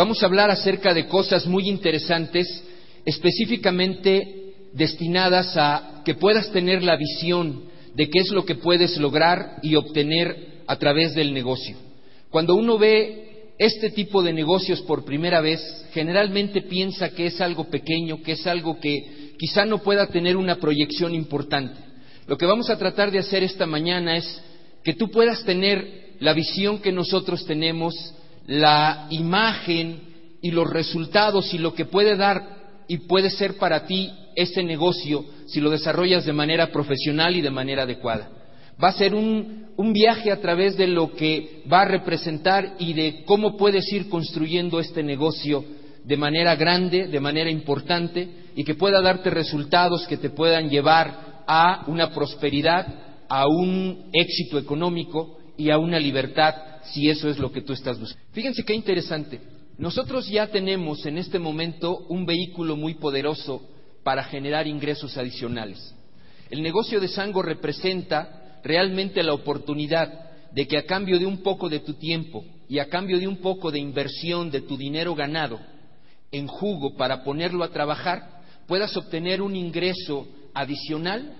Vamos a hablar acerca de cosas muy interesantes, específicamente destinadas a que puedas tener la visión de qué es lo que puedes lograr y obtener a través del negocio. Cuando uno ve este tipo de negocios por primera vez, generalmente piensa que es algo pequeño, que es algo que quizá no pueda tener una proyección importante. Lo que vamos a tratar de hacer esta mañana es que tú puedas tener la visión que nosotros tenemos, la imagen y los resultados y lo que puede dar y puede ser para ti este negocio si lo desarrollas de manera profesional y de manera adecuada. Va a ser un, un, viaje a través de lo que va a representar y de cómo puedes ir construyendo este negocio de manera grande, de manera importante y que pueda darte resultados que te puedan llevar a una prosperidad, a un éxito económico y a una libertad si eso es lo que tú estás buscando. Fíjense qué interesante. Nosotros ya tenemos en este momento un vehículo muy poderoso para generar ingresos adicionales. El negocio de Sango representa realmente la oportunidad de que a cambio de un poco de tu tiempo y a cambio de un poco de inversión de tu dinero ganado en jugo para ponerlo a trabajar, puedas obtener un ingreso adicional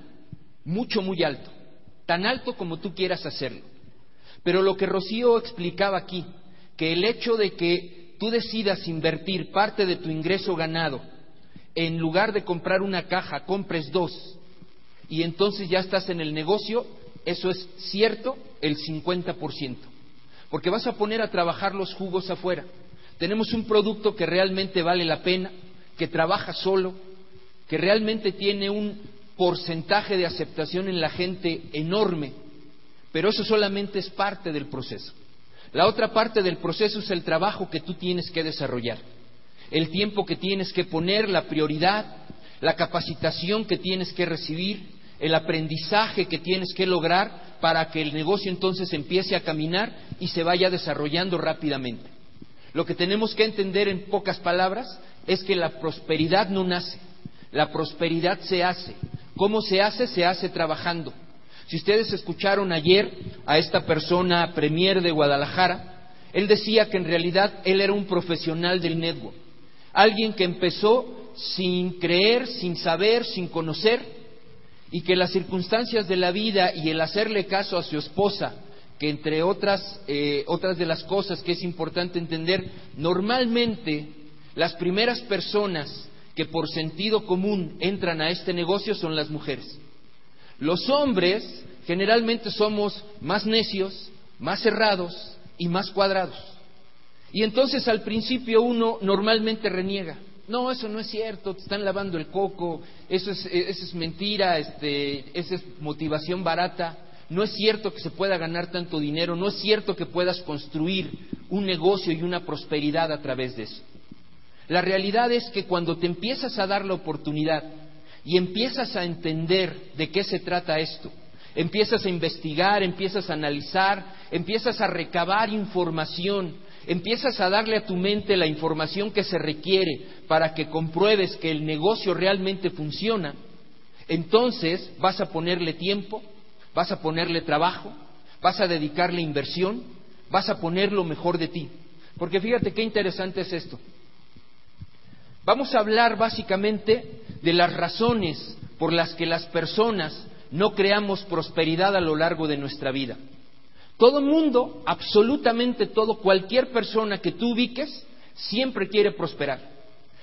mucho, muy alto, tan alto como tú quieras hacerlo. Pero lo que Rocío explicaba aquí, que el hecho de que tú decidas invertir parte de tu ingreso ganado en lugar de comprar una caja, compres dos y entonces ya estás en el negocio, eso es cierto el 50%, porque vas a poner a trabajar los jugos afuera. Tenemos un producto que realmente vale la pena, que trabaja solo, que realmente tiene un porcentaje de aceptación en la gente enorme, pero eso solamente es parte del proceso. La otra parte del proceso es el trabajo que tú tienes que desarrollar el tiempo que tienes que poner, la prioridad, la capacitación que tienes que recibir, el aprendizaje que tienes que lograr para que el negocio entonces empiece a caminar y se vaya desarrollando rápidamente. Lo que tenemos que entender en pocas palabras es que la prosperidad no nace, la prosperidad se hace. ¿Cómo se hace? Se hace trabajando. Si ustedes escucharon ayer a esta persona premier de Guadalajara, él decía que en realidad él era un profesional del network. Alguien que empezó sin creer, sin saber, sin conocer, y que las circunstancias de la vida y el hacerle caso a su esposa, que entre otras, eh, otras de las cosas que es importante entender, normalmente las primeras personas que por sentido común entran a este negocio son las mujeres. Los hombres generalmente somos más necios, más cerrados y más cuadrados. Y entonces al principio uno normalmente reniega. No, eso no es cierto, te están lavando el coco, eso es, eso es mentira, este, esa es motivación barata. No es cierto que se pueda ganar tanto dinero, no es cierto que puedas construir un negocio y una prosperidad a través de eso. La realidad es que cuando te empiezas a dar la oportunidad y empiezas a entender de qué se trata esto, empiezas a investigar, empiezas a analizar, empiezas a recabar información, empiezas a darle a tu mente la información que se requiere para que compruebes que el negocio realmente funciona, entonces vas a ponerle tiempo, vas a ponerle trabajo, vas a dedicarle inversión, vas a poner lo mejor de ti. Porque fíjate qué interesante es esto. Vamos a hablar básicamente de las razones por las que las personas no creamos prosperidad a lo largo de nuestra vida. Todo mundo, absolutamente todo, cualquier persona que tú ubiques, siempre quiere prosperar.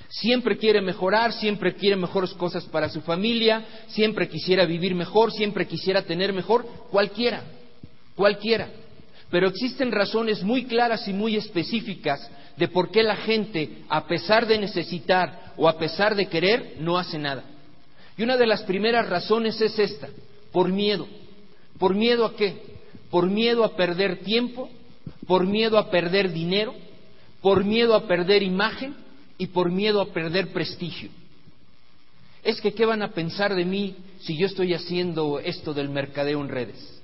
Siempre quiere mejorar, siempre quiere mejores cosas para su familia, siempre quisiera vivir mejor, siempre quisiera tener mejor, cualquiera, cualquiera. Pero existen razones muy claras y muy específicas de por qué la gente, a pesar de necesitar o a pesar de querer, no hace nada. Y una de las primeras razones es esta, por miedo. ¿Por miedo a qué? por miedo a perder tiempo, por miedo a perder dinero, por miedo a perder imagen y por miedo a perder prestigio. Es que, ¿qué van a pensar de mí si yo estoy haciendo esto del mercadeo en redes?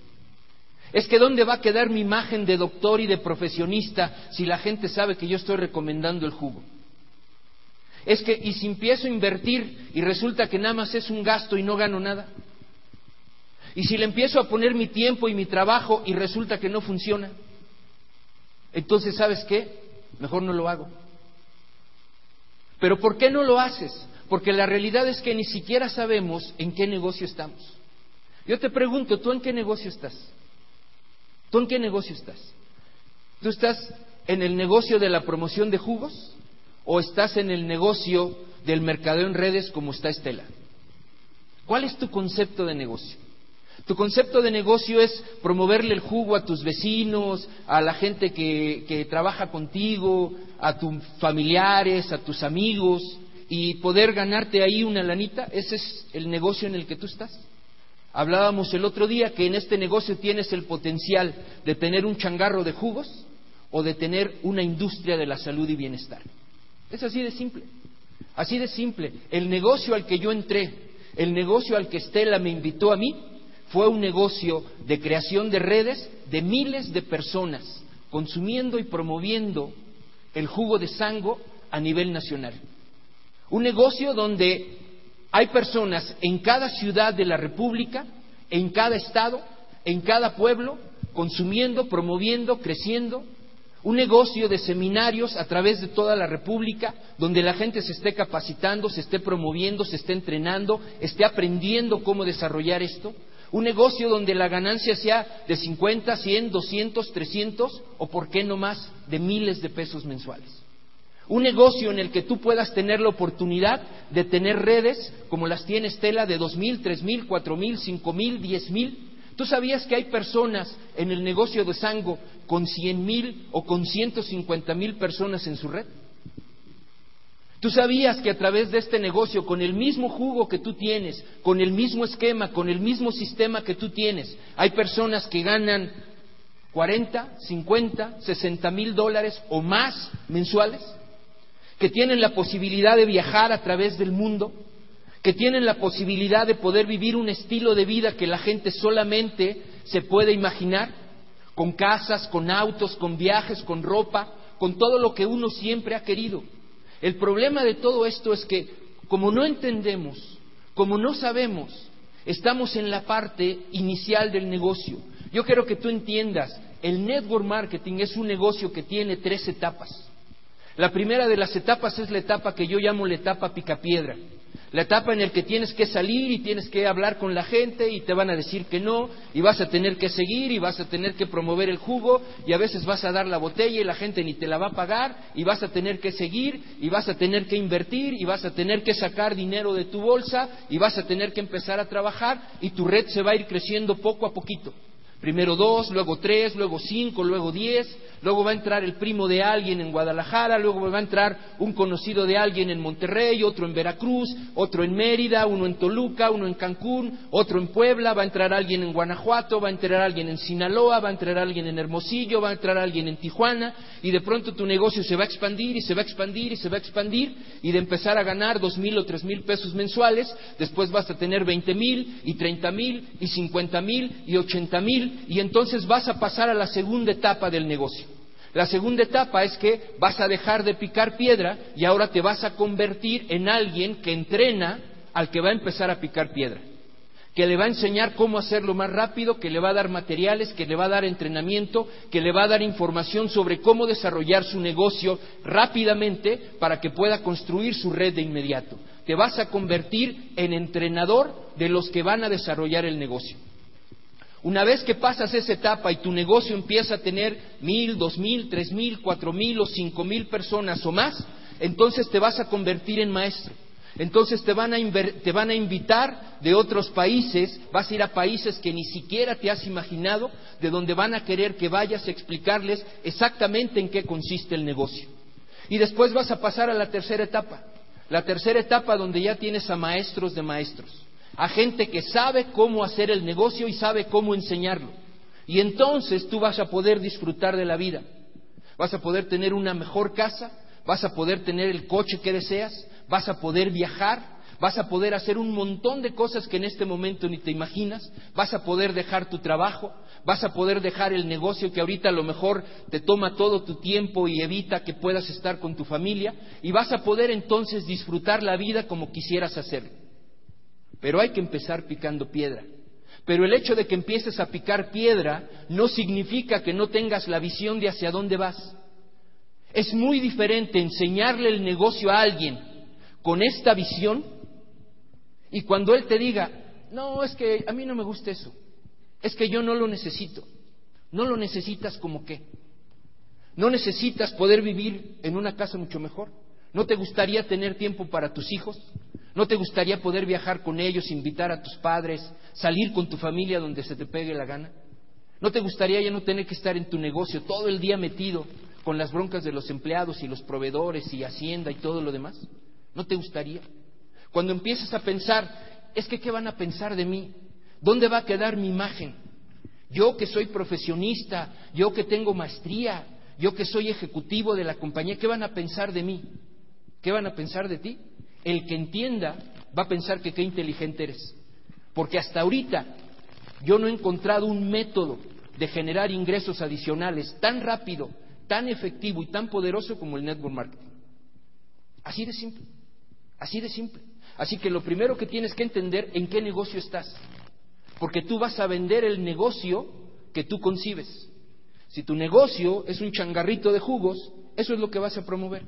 Es que, ¿dónde va a quedar mi imagen de doctor y de profesionista si la gente sabe que yo estoy recomendando el jugo? Es que, ¿y si empiezo a invertir y resulta que nada más es un gasto y no gano nada? Y si le empiezo a poner mi tiempo y mi trabajo y resulta que no funciona, entonces ¿sabes qué? Mejor no lo hago. Pero ¿por qué no lo haces? Porque la realidad es que ni siquiera sabemos en qué negocio estamos. Yo te pregunto, ¿tú en qué negocio estás? ¿Tú en qué negocio estás? ¿Tú estás en el negocio de la promoción de jugos o estás en el negocio del mercadeo en redes como está Estela? ¿Cuál es tu concepto de negocio? Tu concepto de negocio es promoverle el jugo a tus vecinos, a la gente que, que, trabaja contigo, a tus familiares, a tus amigos, y poder ganarte ahí una lanita. ¿Ese es el negocio en el que tú estás? Hablábamos el otro día que en este negocio tienes el potencial de tener un changarro de jugos o de tener una industria de la salud y bienestar. Es así de simple. Así de simple. El negocio al que yo entré, el negocio al que Estela me invitó a mí, fue un negocio de creación de redes de miles de personas consumiendo y promoviendo el jugo de sango a nivel nacional. Un negocio donde hay personas en cada ciudad de la República, en cada estado, en cada pueblo, consumiendo, promoviendo, creciendo. Un negocio de seminarios a través de toda la República, donde la gente se esté capacitando, se esté promoviendo, se esté entrenando, esté aprendiendo cómo desarrollar esto un negocio donde la ganancia sea de 50, 100, 200, 300 o, por qué no más, de miles de pesos mensuales. Un negocio en el que tú puedas tener la oportunidad de tener redes como las tiene Estela de 2.000, 3.000, 4.000, 5.000, 10.000. ¿Tú sabías que hay personas en el negocio de Sango con 100.000 o con 150.000 personas en su red? Tú sabías que a través de este negocio, con el mismo jugo que tú tienes, con el mismo esquema, con el mismo sistema que tú tienes, hay personas que ganan 40, 50, 60 mil dólares o más mensuales, que tienen la posibilidad de viajar a través del mundo, que tienen la posibilidad de poder vivir un estilo de vida que la gente solamente se puede imaginar, con casas, con autos, con viajes, con ropa, con todo lo que uno siempre ha querido. El problema de todo esto es que como no entendemos, como no sabemos, estamos en la parte inicial del negocio. Yo quiero que tú entiendas, el network marketing es un negocio que tiene tres etapas. La primera de las etapas es la etapa que yo llamo la etapa picapiedra. La etapa en la que tienes que salir y tienes que hablar con la gente y te van a decir que no y vas a tener que seguir y vas a tener que promover el jugo y a veces vas a dar la botella y la gente ni te la va a pagar y vas a tener que seguir y vas a tener que invertir y vas a tener que sacar dinero de tu bolsa y vas a tener que empezar a trabajar y tu red se va a ir creciendo poco a poquito. Primero dos, luego tres, luego cinco, luego diez, luego va a entrar el primo de alguien en Guadalajara, luego va a entrar un conocido de alguien en Monterrey, otro en Veracruz, otro en Mérida, uno en Toluca, uno en Cancún, otro en Puebla, va a entrar alguien en Guanajuato, va a entrar alguien en Sinaloa, va a entrar alguien en Hermosillo, va a entrar alguien en Tijuana, y de pronto tu negocio se va a expandir y se va a expandir y se va a expandir, y de empezar a ganar dos mil o tres mil pesos mensuales, después vas a tener veinte mil y treinta mil y cincuenta mil y ochenta mil y entonces vas a pasar a la segunda etapa del negocio. La segunda etapa es que vas a dejar de picar piedra y ahora te vas a convertir en alguien que entrena al que va a empezar a picar piedra, que le va a enseñar cómo hacerlo más rápido, que le va a dar materiales, que le va a dar entrenamiento, que le va a dar información sobre cómo desarrollar su negocio rápidamente para que pueda construir su red de inmediato. Te vas a convertir en entrenador de los que van a desarrollar el negocio. Una vez que pasas esa etapa y tu negocio empieza a tener mil, dos mil, tres mil, cuatro mil o cinco mil personas o más, entonces te vas a convertir en maestro. Entonces te van, a te van a invitar de otros países, vas a ir a países que ni siquiera te has imaginado, de donde van a querer que vayas a explicarles exactamente en qué consiste el negocio. Y después vas a pasar a la tercera etapa, la tercera etapa donde ya tienes a maestros de maestros a gente que sabe cómo hacer el negocio y sabe cómo enseñarlo. Y entonces tú vas a poder disfrutar de la vida. Vas a poder tener una mejor casa, vas a poder tener el coche que deseas, vas a poder viajar, vas a poder hacer un montón de cosas que en este momento ni te imaginas, vas a poder dejar tu trabajo, vas a poder dejar el negocio que ahorita a lo mejor te toma todo tu tiempo y evita que puedas estar con tu familia, y vas a poder entonces disfrutar la vida como quisieras hacerlo. Pero hay que empezar picando piedra. Pero el hecho de que empieces a picar piedra no significa que no tengas la visión de hacia dónde vas. Es muy diferente enseñarle el negocio a alguien con esta visión y cuando Él te diga, no, es que a mí no me gusta eso, es que yo no lo necesito, no lo necesitas como qué, no necesitas poder vivir en una casa mucho mejor, ¿no te gustaría tener tiempo para tus hijos? ¿No te gustaría poder viajar con ellos, invitar a tus padres, salir con tu familia donde se te pegue la gana? ¿No te gustaría ya no tener que estar en tu negocio todo el día metido con las broncas de los empleados y los proveedores y Hacienda y todo lo demás? ¿No te gustaría? Cuando empiezas a pensar, es que ¿qué van a pensar de mí? ¿Dónde va a quedar mi imagen? Yo que soy profesionista, yo que tengo maestría, yo que soy ejecutivo de la compañía, ¿qué van a pensar de mí? ¿Qué van a pensar de ti? El que entienda va a pensar que qué inteligente eres. Porque hasta ahorita yo no he encontrado un método de generar ingresos adicionales tan rápido, tan efectivo y tan poderoso como el network marketing. Así de simple, así de simple. Así que lo primero que tienes que entender en qué negocio estás, porque tú vas a vender el negocio que tú concibes. Si tu negocio es un changarrito de jugos, eso es lo que vas a promover.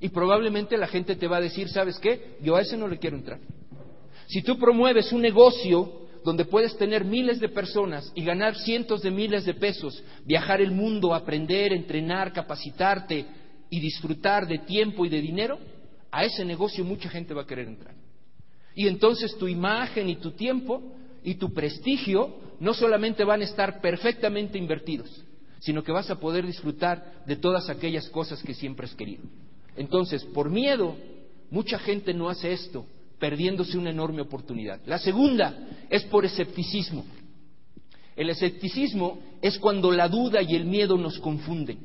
Y probablemente la gente te va a decir, ¿sabes qué? Yo a ese no le quiero entrar. Si tú promueves un negocio donde puedes tener miles de personas y ganar cientos de miles de pesos, viajar el mundo, aprender, entrenar, capacitarte y disfrutar de tiempo y de dinero, a ese negocio mucha gente va a querer entrar. Y entonces tu imagen y tu tiempo y tu prestigio no solamente van a estar perfectamente invertidos, sino que vas a poder disfrutar de todas aquellas cosas que siempre has querido. Entonces, por miedo, mucha gente no hace esto, perdiéndose una enorme oportunidad. La segunda es por escepticismo. El escepticismo es cuando la duda y el miedo nos confunden.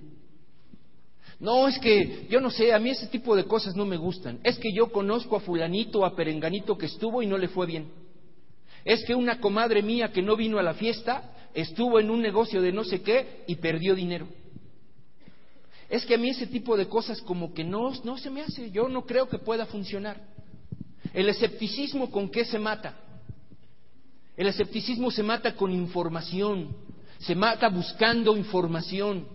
No, es que yo no sé, a mí ese tipo de cosas no me gustan. Es que yo conozco a fulanito o a perenganito que estuvo y no le fue bien. Es que una comadre mía que no vino a la fiesta estuvo en un negocio de no sé qué y perdió dinero es que a mí ese tipo de cosas como que no, no se me hace, yo no creo que pueda funcionar. El escepticismo con qué se mata? El escepticismo se mata con información, se mata buscando información,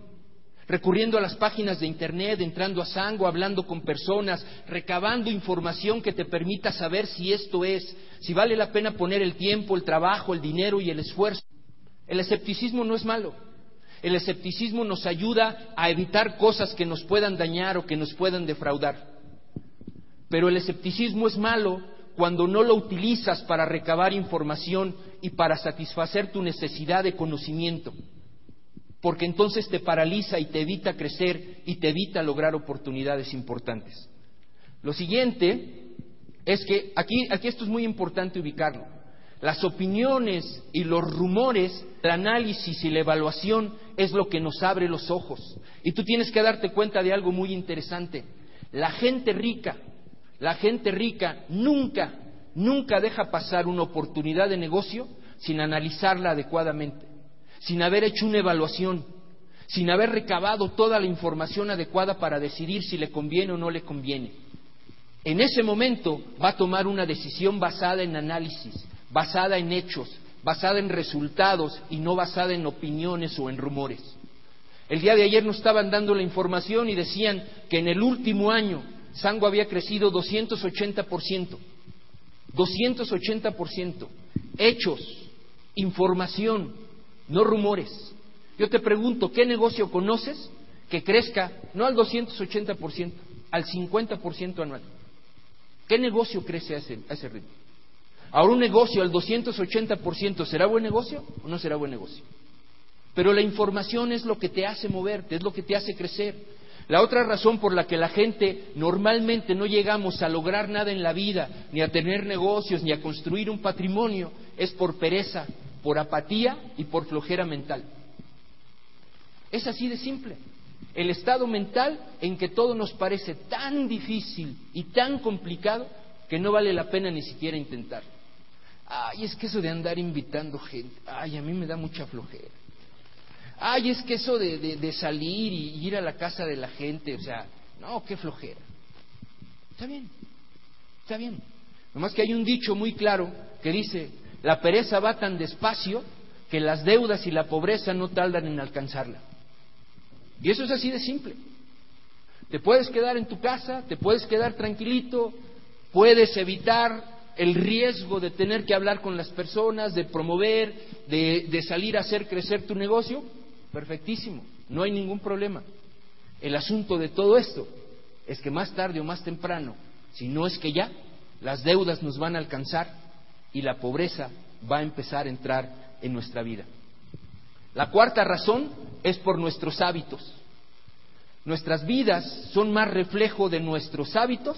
recurriendo a las páginas de Internet, entrando a Sango, hablando con personas, recabando información que te permita saber si esto es, si vale la pena poner el tiempo, el trabajo, el dinero y el esfuerzo. El escepticismo no es malo. El escepticismo nos ayuda a evitar cosas que nos puedan dañar o que nos puedan defraudar. Pero el escepticismo es malo cuando no lo utilizas para recabar información y para satisfacer tu necesidad de conocimiento, porque entonces te paraliza y te evita crecer y te evita lograr oportunidades importantes. Lo siguiente es que aquí, aquí esto es muy importante ubicarlo. Las opiniones y los rumores, el análisis y la evaluación es lo que nos abre los ojos. Y tú tienes que darte cuenta de algo muy interesante. La gente rica, la gente rica nunca, nunca deja pasar una oportunidad de negocio sin analizarla adecuadamente, sin haber hecho una evaluación, sin haber recabado toda la información adecuada para decidir si le conviene o no le conviene. En ese momento va a tomar una decisión basada en análisis, basada en hechos, basada en resultados y no basada en opiniones o en rumores. El día de ayer nos estaban dando la información y decían que en el último año Sango había crecido 280%. 280%. Hechos, información, no rumores. Yo te pregunto, ¿qué negocio conoces que crezca no al 280%, al 50% anual? ¿Qué negocio crece a ese, a ese ritmo? Ahora un negocio al 280%, ¿será buen negocio o no será buen negocio? Pero la información es lo que te hace moverte, es lo que te hace crecer. La otra razón por la que la gente normalmente no llegamos a lograr nada en la vida, ni a tener negocios, ni a construir un patrimonio, es por pereza, por apatía y por flojera mental. Es así de simple. El estado mental en que todo nos parece tan difícil y tan complicado que no vale la pena ni siquiera intentarlo. Ay, es que eso de andar invitando gente, ay, a mí me da mucha flojera. Ay, es que eso de, salir y ir a la casa de la gente, o sea, no, qué flojera. Está bien, está bien. Nomás que hay un dicho muy claro que dice, la pereza va tan despacio que las deudas y la pobreza no tardan en alcanzarla. Y eso es así de simple. Te puedes quedar en tu casa, te puedes quedar tranquilito, puedes evitar el riesgo de tener que hablar con las personas, de promover, de, salir a hacer crecer tu negocio, perfectísimo, no hay ningún problema. El asunto de todo esto es que más tarde o más temprano, si no es que ya, las deudas nos van a alcanzar y la pobreza va a empezar a entrar en nuestra vida. La cuarta razón es por nuestros hábitos. Nuestras vidas son más reflejo de nuestros hábitos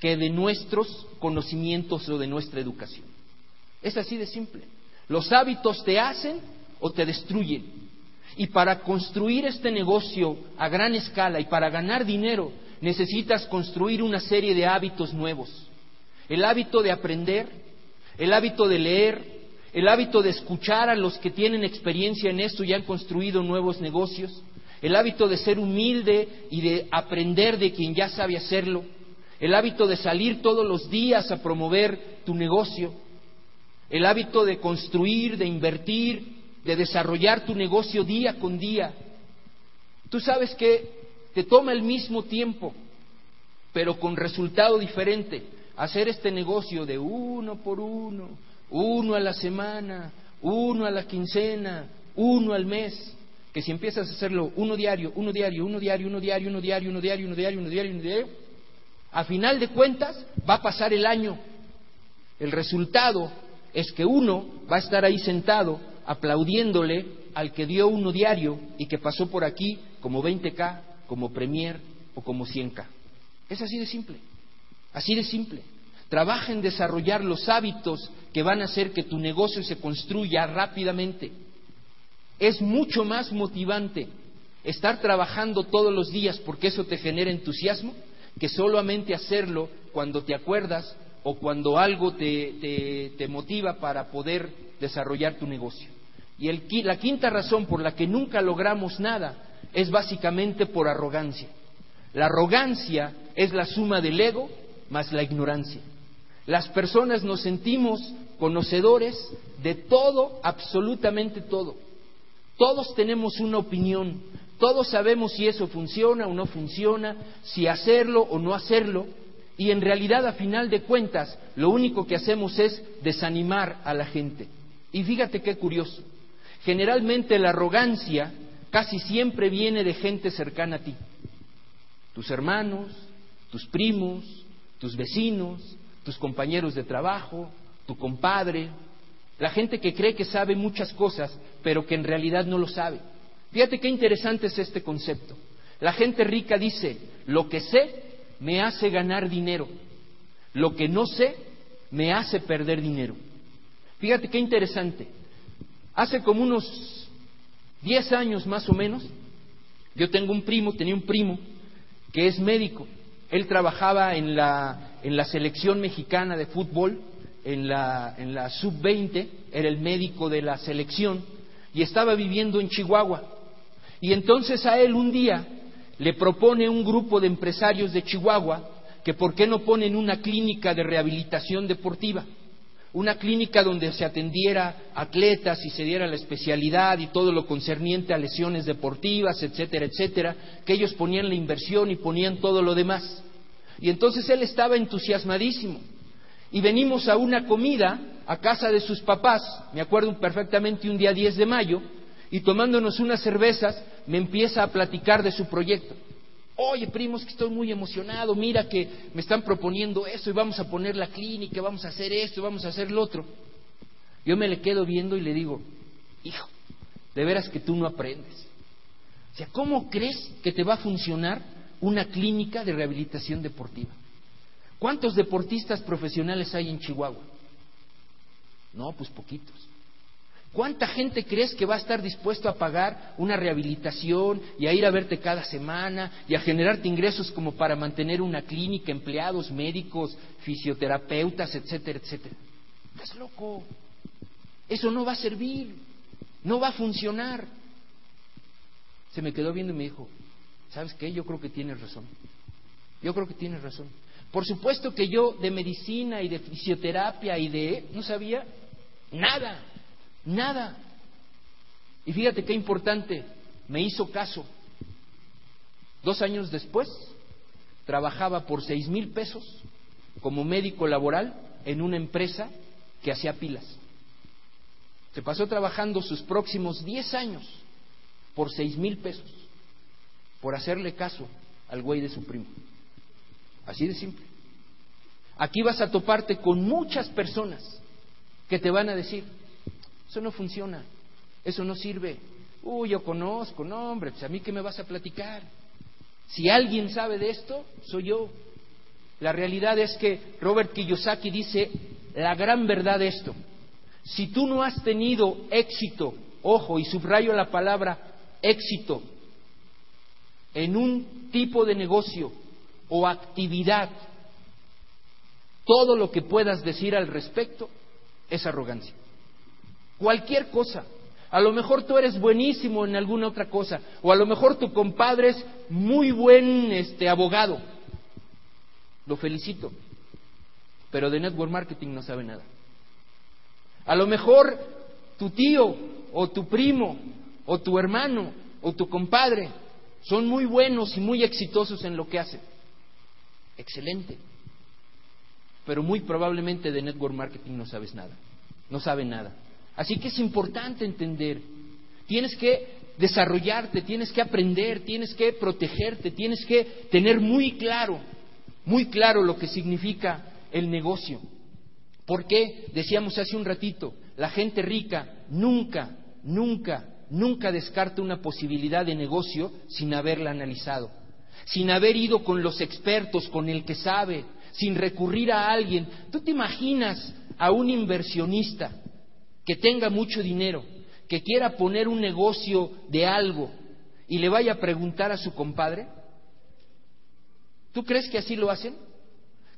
que de nuestros conocimientos o de nuestra educación. Es así de simple. Los hábitos te hacen o te destruyen. Y para construir este negocio a gran escala y para ganar dinero, necesitas construir una serie de hábitos nuevos. El hábito de aprender, el hábito de leer, el hábito de escuchar a los que tienen experiencia en esto y han construido nuevos negocios, el hábito de ser humilde y de aprender de quien ya sabe hacerlo, el hábito de salir todos los días a promover tu negocio, el hábito de construir, de invertir, de desarrollar tu negocio día con día. Tú sabes que te toma el mismo tiempo, pero con resultado diferente, hacer este negocio de uno por uno, uno a la semana, uno a la quincena, uno al mes, que si empiezas a hacerlo uno diario, uno diario, uno diario, uno diario, uno diario, uno diario, uno diario, uno diario, uno diario, a final de cuentas va a pasar el año. El resultado es que uno va a estar ahí sentado aplaudiéndole al que dio uno diario y que pasó por aquí como 20K, como Premier o como 100K. Es así de simple, así de simple. Trabaja en desarrollar los hábitos que van a hacer que tu negocio se construya rápidamente. Es mucho más motivante estar trabajando todos los días porque eso te genera entusiasmo que solamente hacerlo cuando te acuerdas o cuando algo te, te, motiva para poder desarrollar tu negocio. Y el, la quinta razón por la que nunca logramos nada es básicamente por arrogancia. La arrogancia es la suma del ego más la ignorancia. Las personas nos sentimos conocedores de todo, absolutamente todo. Todos tenemos una opinión, todos sabemos si eso funciona o no funciona, si hacerlo o no hacerlo, y en realidad a final de cuentas lo único que hacemos es desanimar a la gente. Y fíjate qué curioso, generalmente la arrogancia casi siempre viene de gente cercana a ti, tus hermanos, tus primos, tus vecinos, tus compañeros de trabajo, tu compadre, la gente que cree que sabe muchas cosas, pero que en realidad no lo sabe. Fíjate qué interesante es este concepto. La gente rica dice, lo que sé me hace ganar dinero, lo que no sé me hace perder dinero. Fíjate qué interesante. Hace como unos 10 años más o menos, yo tengo un primo, tenía un primo que es médico él trabajaba en la, en la selección mexicana de fútbol, en la, en la sub-20, era el médico de la selección y estaba viviendo en Chihuahua. Y entonces a él un día le propone un grupo de empresarios de Chihuahua que por qué no ponen una clínica de rehabilitación deportiva, una clínica donde se atendiera atletas y se diera la especialidad y todo lo concerniente a lesiones deportivas, etcétera, etcétera, que ellos ponían la inversión y ponían todo lo demás. Y entonces él estaba entusiasmadísimo. Y venimos a una comida a casa de sus papás, me acuerdo perfectamente un día 10 de mayo, y tomándonos unas cervezas me empieza a platicar de su proyecto. Oye, primos, que estoy muy emocionado, mira que me están proponiendo eso y vamos a poner la clínica, vamos a hacer esto, vamos a hacer lo otro. Yo me le quedo viendo y le digo, hijo, de veras que tú no aprendes. O sea, ¿cómo crees que te va a funcionar una clínica de rehabilitación deportiva. ¿Cuántos deportistas profesionales hay en Chihuahua? No, pues poquitos. ¿Cuánta gente crees que va a estar dispuesto a pagar una rehabilitación y a ir a verte cada semana y a generarte ingresos como para mantener una clínica, empleados, médicos, fisioterapeutas, etcétera, etcétera? Estás loco. Eso no va a servir, no va a funcionar. Se me quedó viendo y me dijo, ¿Sabes qué? Yo creo que tienes razón. Yo creo que tienes razón. Por supuesto que yo de medicina y de fisioterapia y de... no sabía nada, nada. Y fíjate qué importante, me hizo caso. Dos años después, trabajaba por seis mil pesos como médico laboral en una empresa que hacía pilas. Se pasó trabajando sus próximos 10 años por seis mil pesos, por hacerle caso al güey de su primo. Así de simple. Aquí vas a toparte con muchas personas que te van a decir, eso no funciona, eso no sirve. Uy, yo conozco, no hombre, pues a mí qué me vas a platicar. Si alguien sabe de esto, soy yo. La realidad es que Robert Kiyosaki dice la gran verdad de esto. Si tú no has tenido éxito, ojo, y subrayo la palabra éxito, en un tipo de negocio o actividad, todo lo que puedas decir al respecto es arrogancia. Cualquier cosa. A lo mejor tú eres buenísimo en alguna otra cosa, o a lo mejor tu compadre es muy buen este, abogado. Lo felicito, pero de network marketing no sabe nada. A lo mejor tu tío o tu primo o tu hermano o tu compadre son muy buenos y muy exitosos en lo que hacen. Excelente. Pero muy probablemente de network marketing no sabes nada. No sabe nada. Así que es importante entender. Tienes que desarrollarte, tienes que aprender, tienes que protegerte, tienes que tener muy claro, muy claro lo que significa el negocio. Porque, decíamos hace un ratito, la gente rica nunca, nunca, nunca descarta una posibilidad de negocio sin haberla analizado, sin haber ido con los expertos, con el que sabe, sin recurrir a alguien. ¿Tú te imaginas a un inversionista que tenga mucho dinero, que quiera poner un negocio de algo y le vaya a preguntar a su compadre? ¿Tú crees que así lo hacen?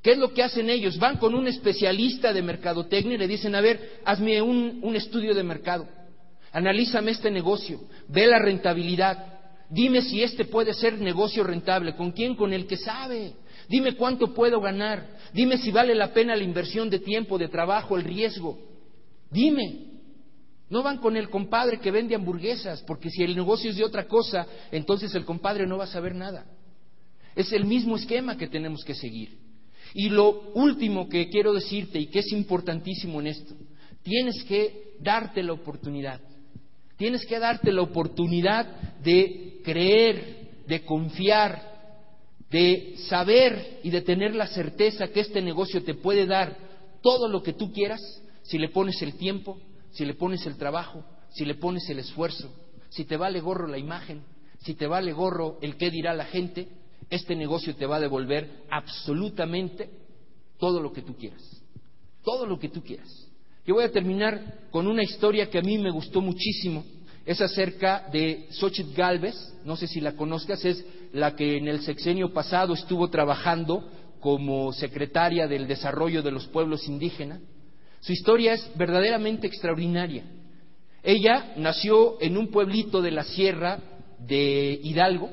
¿Qué es lo que hacen ellos? Van con un especialista de mercadotecnia y le dicen, a ver, hazme un, un estudio de mercado, analízame este negocio, ve la rentabilidad, dime si este puede ser negocio rentable, ¿con quién? Con el que sabe. Dime cuánto puedo ganar, dime si vale la pena la inversión de tiempo, de trabajo, el riesgo. Dime. No van con el compadre que vende hamburguesas, porque si el negocio es de otra cosa, entonces el compadre no va a saber nada. Es el mismo esquema que tenemos que seguir. Y lo último que quiero decirte y que es importantísimo en esto, tienes que darte la oportunidad. Tienes que darte la oportunidad de creer, de confiar, de saber y de tener la certeza que este negocio te puede dar todo lo que tú quieras si le pones el tiempo, si le pones el trabajo, si le pones el esfuerzo, si te vale gorro la imagen, si te vale gorro el qué dirá la gente, este negocio te va a devolver absolutamente todo lo que tú quieras, todo lo que tú quieras. Yo voy a terminar con una historia que a mí me gustó muchísimo, es acerca de Xochitl Galvez, no sé si la conozcas, es la que en el sexenio pasado estuvo trabajando como secretaria del desarrollo de los pueblos indígenas. Su historia es verdaderamente extraordinaria. Ella nació en un pueblito de la sierra de Hidalgo,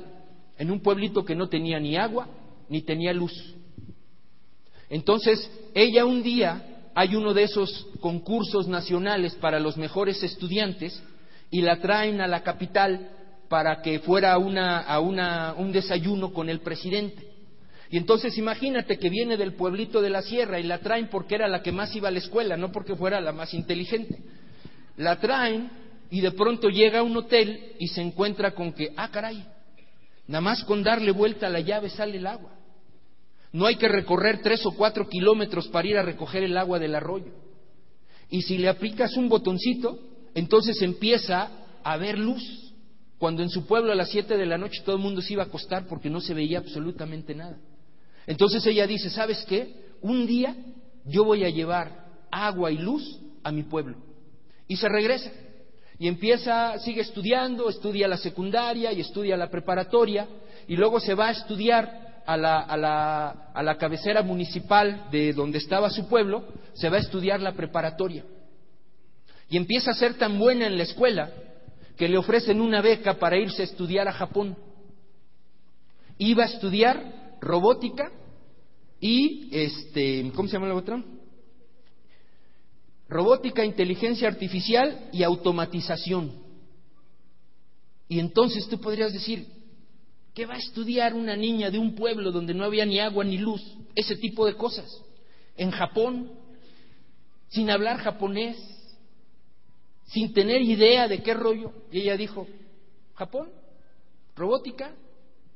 en un pueblito que no tenía ni agua ni tenía luz. Entonces, ella un día, hay uno de esos concursos nacionales para los mejores estudiantes, y la traen a la capital para que fuera a, una, un desayuno con el presidente. Y entonces imagínate que viene del pueblito de la sierra y la traen porque era la que más iba a la escuela, no porque fuera la más inteligente. La traen y de pronto llega a un hotel y se encuentra con que, ah, caray, nada más con darle vuelta a la llave sale el agua. No hay que recorrer tres o cuatro kilómetros para ir a recoger el agua del arroyo. Y si le aplicas un botoncito, entonces empieza a haber luz. Cuando en su pueblo a las siete de la noche todo el mundo se iba a acostar porque no se veía absolutamente nada. Entonces ella dice, ¿sabes qué? Un día yo voy a llevar agua y luz a mi pueblo. Y se regresa. Y empieza, sigue estudiando, estudia la secundaria y estudia la preparatoria, y luego se va a estudiar a la, a la, a la cabecera municipal de donde estaba su pueblo, se va a estudiar la preparatoria. Y empieza a ser tan buena en la escuela que le ofrecen una beca para irse a estudiar a Japón. Iba a estudiar robótica y, este, ¿cómo se llama la otra? Robótica, inteligencia artificial y automatización. Y entonces tú podrías decir, ¿qué va a estudiar una niña de un pueblo donde no había ni agua ni luz? Ese tipo de cosas. en Japón, sin hablar japonés, sin tener idea de qué rollo. Y ella dijo, Japón, robótica,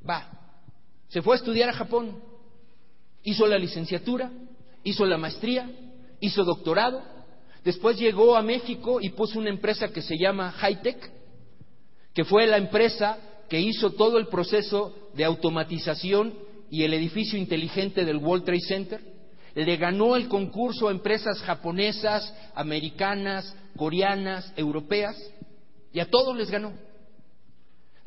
va. Se fue a estudiar a Japón, hizo la licenciatura, hizo la maestría, hizo doctorado, después llegó a México y puso una empresa que se llama Hightech, que fue la empresa que hizo todo el proceso de automatización y el edificio inteligente del World Trade Center. Le ganó el concurso a empresas japonesas, americanas, coreanas, europeas, y a todos les ganó.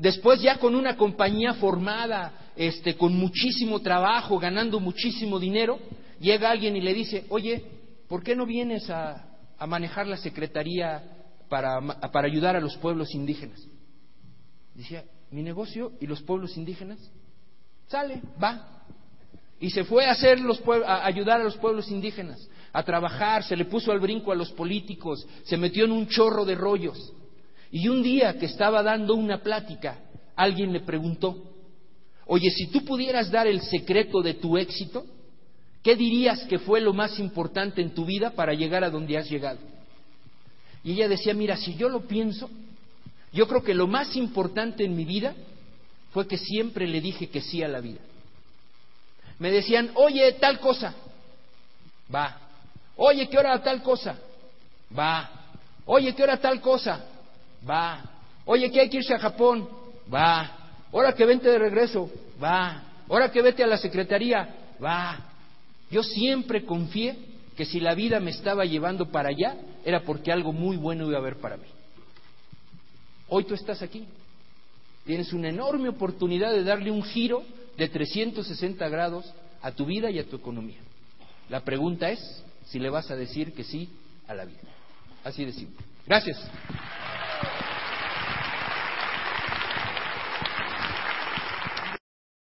Después ya con una compañía formada, este, con muchísimo trabajo, ganando muchísimo dinero, llega alguien y le dice, oye, ¿por qué no vienes a, manejar la secretaría para, para ayudar a los pueblos indígenas? Decía, mi negocio y los pueblos indígenas, sale, va. Y se fue a, hacer los a ayudar a los pueblos indígenas, a trabajar, se le puso al brinco a los políticos, se metió en un chorro de rollos. Y un día que estaba dando una plática, alguien le preguntó, oye, si tú pudieras dar el secreto de tu éxito, ¿qué dirías que fue lo más importante en tu vida para llegar a donde has llegado? Y ella decía, mira, si yo lo pienso, yo creo que lo más importante en mi vida fue que siempre le dije que sí a la vida. Me decían, oye, tal cosa, va. Oye, ¿qué hora tal cosa? Va. Oye, ¿qué hora tal cosa? Va. Oye, ¿qué hay que irse a Japón? Va. Ahora que vente de regreso, va. Ahora que vete a la secretaría, va. Yo siempre confié que si la vida me estaba llevando para allá, era porque algo muy bueno iba a haber para mí. Hoy tú estás aquí. Tienes una enorme oportunidad de darle un giro de 360 grados a tu vida y a tu economía. La pregunta es si le vas a decir que sí a la vida. Así de simple. Gracias.